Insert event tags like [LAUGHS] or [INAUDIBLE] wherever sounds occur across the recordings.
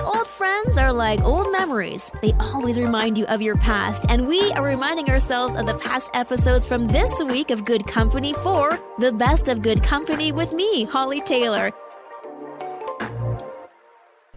Old friends are like old memories. They always remind you of your past, and we are reminding ourselves of the past episodes from this week of Good Company for the best of Good Company with me, Hollie Taylor.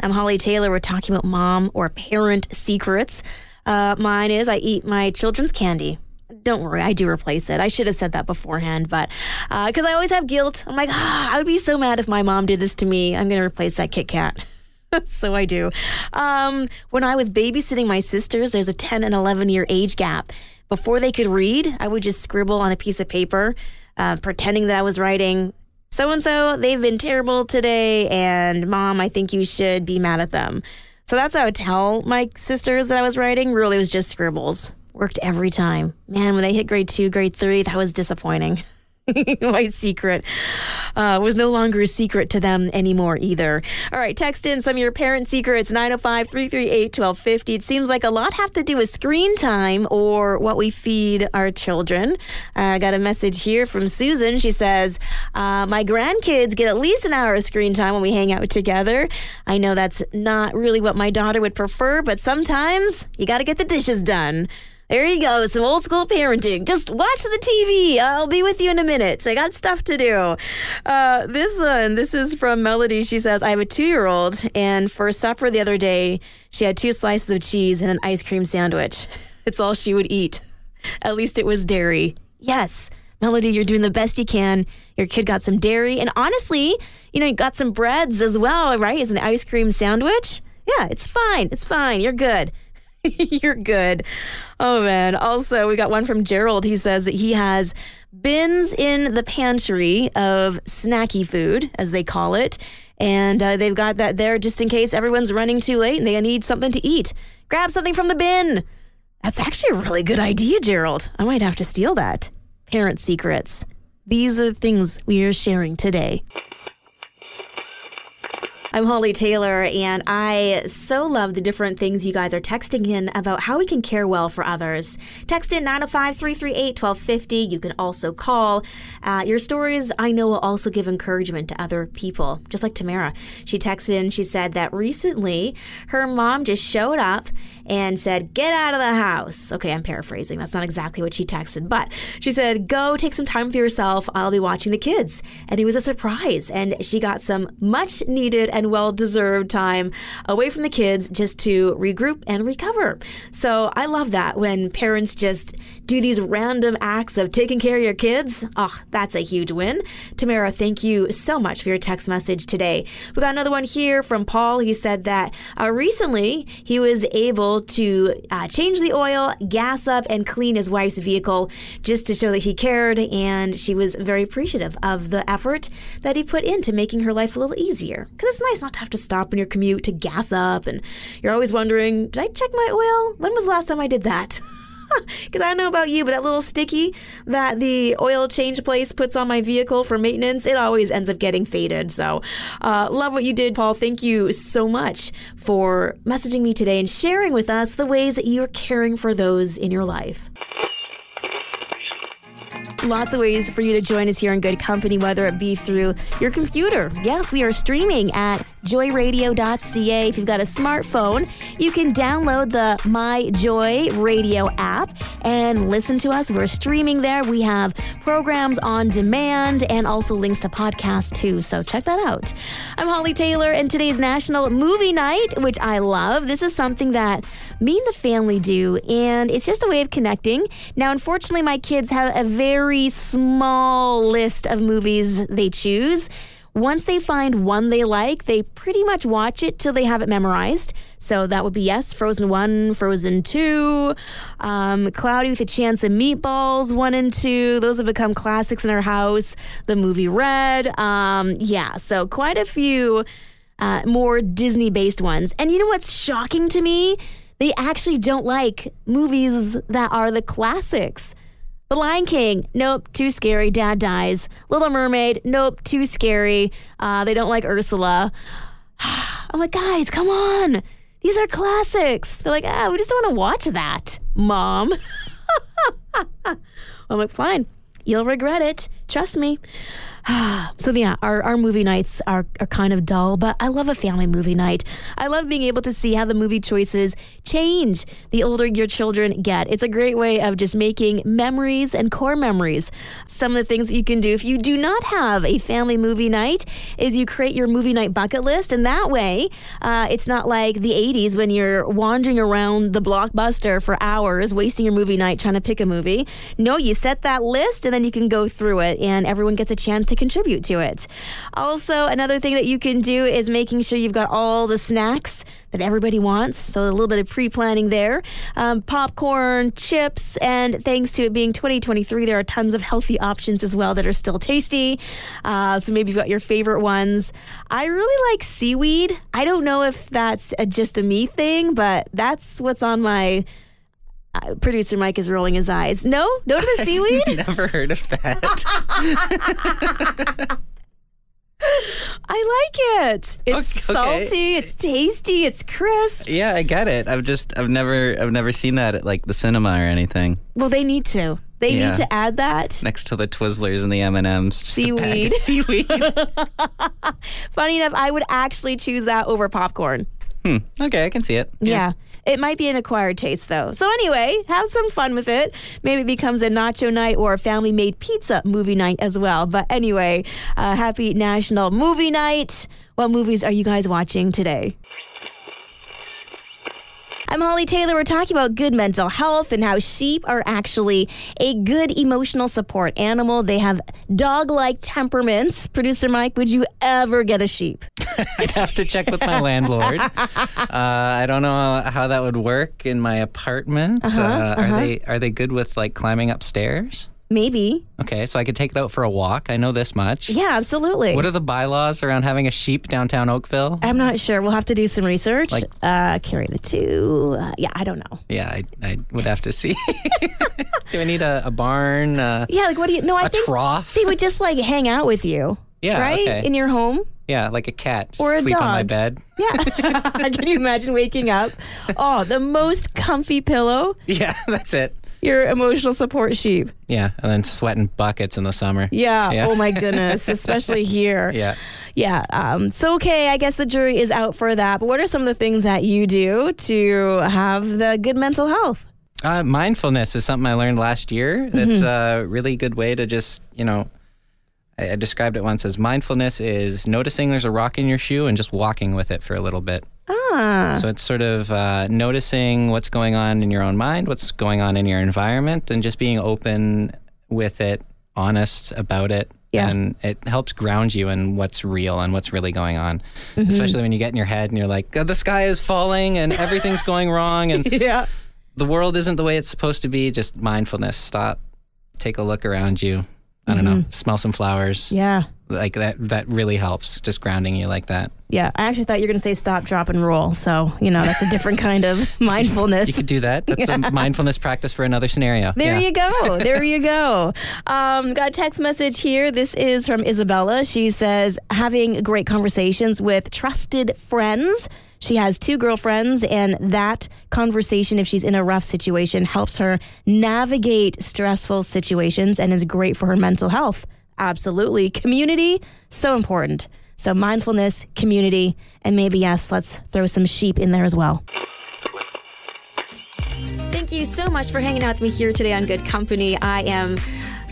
I'm Hollie Taylor. We're talking about mom or parent secrets. Uh, mine is I eat my children's candy. Don't worry, I do replace it. I should have said that beforehand, but because uh, I always have guilt, I'm like, ah, I would be so mad if my mom did this to me. I'm going to replace that Kit Kat. [LAUGHS] [LAUGHS] so I do. Um, when I was babysitting my sisters, there's a 10 and 11 year age gap. Before they could read, I would just scribble on a piece of paper, uh, pretending that I was writing, so and so, they've been terrible today, and mom, I think you should be mad at them. So that's how I would tell my sisters that I was writing. Really, was just scribbles. Worked every time. Man, when they hit grade two, grade three, that was disappointing. [LAUGHS] [LAUGHS] my secret uh, was no longer a secret to them anymore either. All right, text in some of your parent secrets 905 338 1250. It seems like a lot have to do with screen time or what we feed our children. Uh, I got a message here from Susan. She says, uh, My grandkids get at least an hour of screen time when we hang out together. I know that's not really what my daughter would prefer, but sometimes you got to get the dishes done. There you go, some old school parenting. Just watch the TV. I'll be with you in a minute. I got stuff to do. Uh, this one, this is from Melody. She says, I have a two year old, and for supper the other day, she had two slices of cheese and an ice cream sandwich. [LAUGHS] It's all she would eat. At least it was dairy. Yes. Melody, you're doing the best you can. Your kid got some dairy, and honestly, you know, you got some breads as well, right? It's an ice cream sandwich. Yeah, it's fine. It's fine. You're good. [LAUGHS] You're good. Oh man. Also, we got one from Gerald. He says that he has bins in the pantry of snacky food, as they call it. And uh, they've got that there just in case everyone's running too late and they need something to eat. Grab something from the bin. That's actually a really good idea, Gerald. I might have to steal that. Parent secrets. These are things we are sharing today. I'm Hollie Taylor, and I so love the different things you guys are texting in about how we can care well for others. Text in 905 338 1250. You can also call. Uh, your stories, I know, will also give encouragement to other people, just like Tamara. She texted in, she said that recently her mom just showed up and said, Get out of the house. Okay, I'm paraphrasing. That's not exactly what she texted, but she said, Go take some time for yourself. I'll be watching the kids. And it was a surprise. And she got some much needed and well deserved time away from the kids just to regroup and recover. So I love that when parents just do these random acts of taking care of your kids. Oh, that's a huge win. Tamara, thank you so much for your text message today. We got another one here from Paul. He said that uh, recently he was able to uh, change the oil, gas up, and clean his wife's vehicle just to show that he cared. And she was very appreciative of the effort that he put into making her life a little easier. Because it's nice not to have to stop in your commute to gas up. And you're always wondering, did I check my oil? When was the last time I did that? [LAUGHS] Because I don't know about you, but that little sticky that the oil change place puts on my vehicle for maintenance, it always ends up getting faded. So, uh, love what you did, Paul. Thank you so much for messaging me today and sharing with us the ways that you're caring for those in your life. Lots of ways for you to join us here in good company, whether it be through your computer. Yes, we are streaming at joyradio.ca. If you've got a smartphone, you can download the My Joy Radio app and listen to us. We're streaming there. We have programs on demand and also links to podcasts too. So check that out. I'm Hollie Taylor, and today's National Movie Night, which I love. This is something that me and the family do, and it's just a way of connecting. Now, unfortunately, my kids have a very small list of movies they choose. Once they find one they like, they pretty much watch it till they have it memorized. So that would be yes, Frozen 1, Frozen 2, um, Cloudy with a Chance of Meatballs 1 and 2. Those have become classics in our house. The movie Red. Um, yeah, so quite a few uh, more Disney based ones. And you know what's shocking to me? They actually don't like movies that are the classics. The Lion King, nope, too scary. Dad dies. Little Mermaid, nope, too scary. Uh, they don't like Ursula. [SIGHS] I'm like, guys, come on. These are classics. They're like, ah, we just don't want to watch that, Mom. [LAUGHS] I'm like, fine. You'll regret it. Trust me. [SIGHS] So yeah, our, our movie nights are, are kind of dull, but I love a family movie night. I love being able to see how the movie choices change the older your children get. It's a great way of just making memories and core memories. Some of the things that you can do if you do not have a family movie night is you create your movie night bucket list, and that way uh, it's not like the 80s when you're wandering around the blockbuster for hours, wasting your movie night trying to pick a movie. No, you set that list and then you can go through it, and everyone gets a chance to contribute to it. Also, another thing that you can do is making sure you've got all the snacks that everybody wants. So a little bit of pre planning there. Um, popcorn, chips, and thanks to it being 2023, there are tons of healthy options as well that are still tasty. Uh, so maybe you've got your favorite ones. I really like seaweed. I don't know if that's a, just a me thing, but that's what's on my. Uh, producer Mike is rolling his eyes. No, no to the [LAUGHS] seaweed. [LAUGHS] Never heard of that. [LAUGHS] I like it. It's Okay. salty. It's tasty. It's crisp. yeah, I get it. I've just I've never I've never seen that at like the cinema or anything. Well, they need to. They Yeah. need to add that. Next to the Twizzlers and the M and M's. Seaweed. Seaweed. Funny enough, I would actually choose that over popcorn. Hmm. Okay, I can see it. Yeah. It might be an acquired taste though. So anyway, have some fun with it. Maybe it becomes a nacho night or a family made pizza movie night as well. But anyway, uh, happy National Movie Night. What movies are you guys watching today? I'm Hollie Taylor. We're talking about good mental health and how sheep are actually a good emotional support animal. They have dog like temperaments. Producer Mike, would you ever get a sheep? [LAUGHS] I'd have to check with my [LAUGHS] landlord. Uh, I don't know how that would work in my apartment. Uh-huh, uh Are they are they good with like climbing upstairs? Maybe. Okay, so I could take it out for a walk. I know this much. Yeah, absolutely. What are the bylaws around having a sheep downtown Oakville? I'm not sure. We'll have to do some research. Like- uh, carry the two. Uh, yeah, I don't know. Yeah, I, I would have to see. [LAUGHS] Do I need a, a barn? Uh, Yeah, like what do you? No, I a think trough? they would just like hang out with you. Yeah, Right okay. in your home. Yeah, like a cat. Or a sleep on my bed. [LAUGHS] Yeah. [LAUGHS] Can you imagine waking up? Oh, the most comfy pillow. Yeah, that's it. Your emotional support sheep. Yeah, and then sweating buckets in the summer. Yeah. Yeah. Oh my goodness, [LAUGHS] especially here. Yeah. Yeah. Um, so, okay, I guess the jury is out for that. But what are some of the things that you do to have the good mental health? Uh, mindfulness is something I learned last year. Mm-hmm. That's a really good way to just, you know, I, I described it once as mindfulness is noticing there's a rock in your shoe and just walking with it for a little bit. Ah. So it's sort of uh, noticing what's going on in your own mind, what's going on in your environment, and just being open with it, honest about it. Yeah. And it helps ground you in what's real and what's really going on. Mm-hmm. Especially when you get in your head and you're like, "Oh, the sky is falling and [LAUGHS] everything's going wrong and Yeah. the world isn't the way it's supposed to be. Just mindfulness. Stop, take a look around you. I don't know, smell some flowers. Mm-hmm. Yeah. Like that, that really helps, just grounding you like that. Yeah, I actually thought you were going to say stop, drop, and roll. So, you know, that's a different kind of [LAUGHS] mindfulness. You could do that. That's a [LAUGHS] mindfulness practice for another scenario. There Yeah. you go. There you go. Um, got a text message here. This is from Isabella. She says, having great conversations with trusted friends. She has two girlfriends, and that conversation, if she's in a rough situation, helps her navigate stressful situations and is great for her mental health. Absolutely. Community, so important. So, mindfulness, community, and maybe, yes, let's throw some sheep in there as well. Thank you so much for hanging out with me here today on Good Company. I am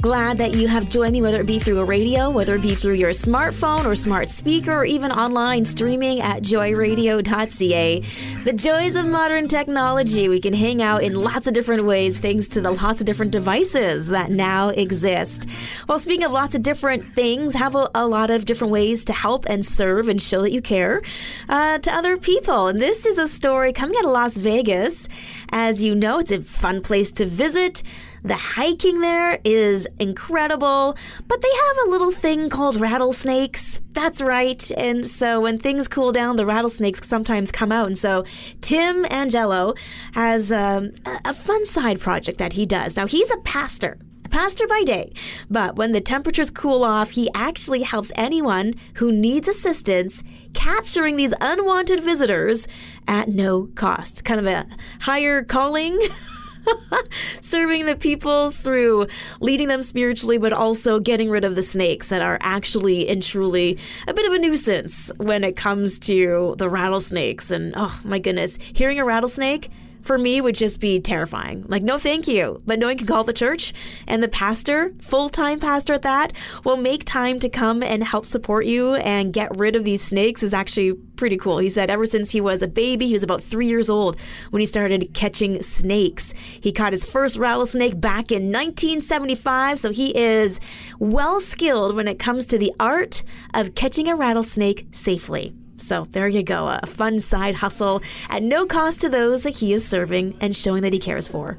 glad that you have joined me, whether it be through a radio, whether it be through your smartphone or smart speaker, or even online streaming at joyradio.ca. The joys of modern technology. We can hang out in lots of different ways thanks to the lots of different devices that now exist. Well, speaking of lots of different things, have a, a lot of different ways to help and serve and show that you care uh, to other people. And this is a story coming out of Las Vegas. As you know, it's a fun place to visit. The hiking there is incredible, but they have a little thing called rattlesnakes. That's right. And so when things cool down, the rattlesnakes sometimes come out. And so Tim Angelo has um, a fun side project that he does. Now, he's a pastor pastor by day, but when the temperatures cool off, he actually helps anyone who needs assistance capturing these unwanted visitors at no cost. Kind of a higher calling. [LAUGHS] [LAUGHS] serving the people through leading them spiritually, but also getting rid of the snakes that are actually and truly a bit of a nuisance when it comes to the rattlesnakes. And oh my goodness, hearing a rattlesnake for me would just be terrifying. Like, no, thank you. But no one can call the church and the pastor, full time pastor at that, will make time to come and help support you and get rid of these snakes is actually pretty cool. He said ever since he was a baby, he was about three years old when he started catching snakes. He caught his first rattlesnake back in 1975, so he is well skilled when it comes to the art of catching a rattlesnake safely. So there you go, a fun side hustle at no cost to those that he is serving and showing that he cares for.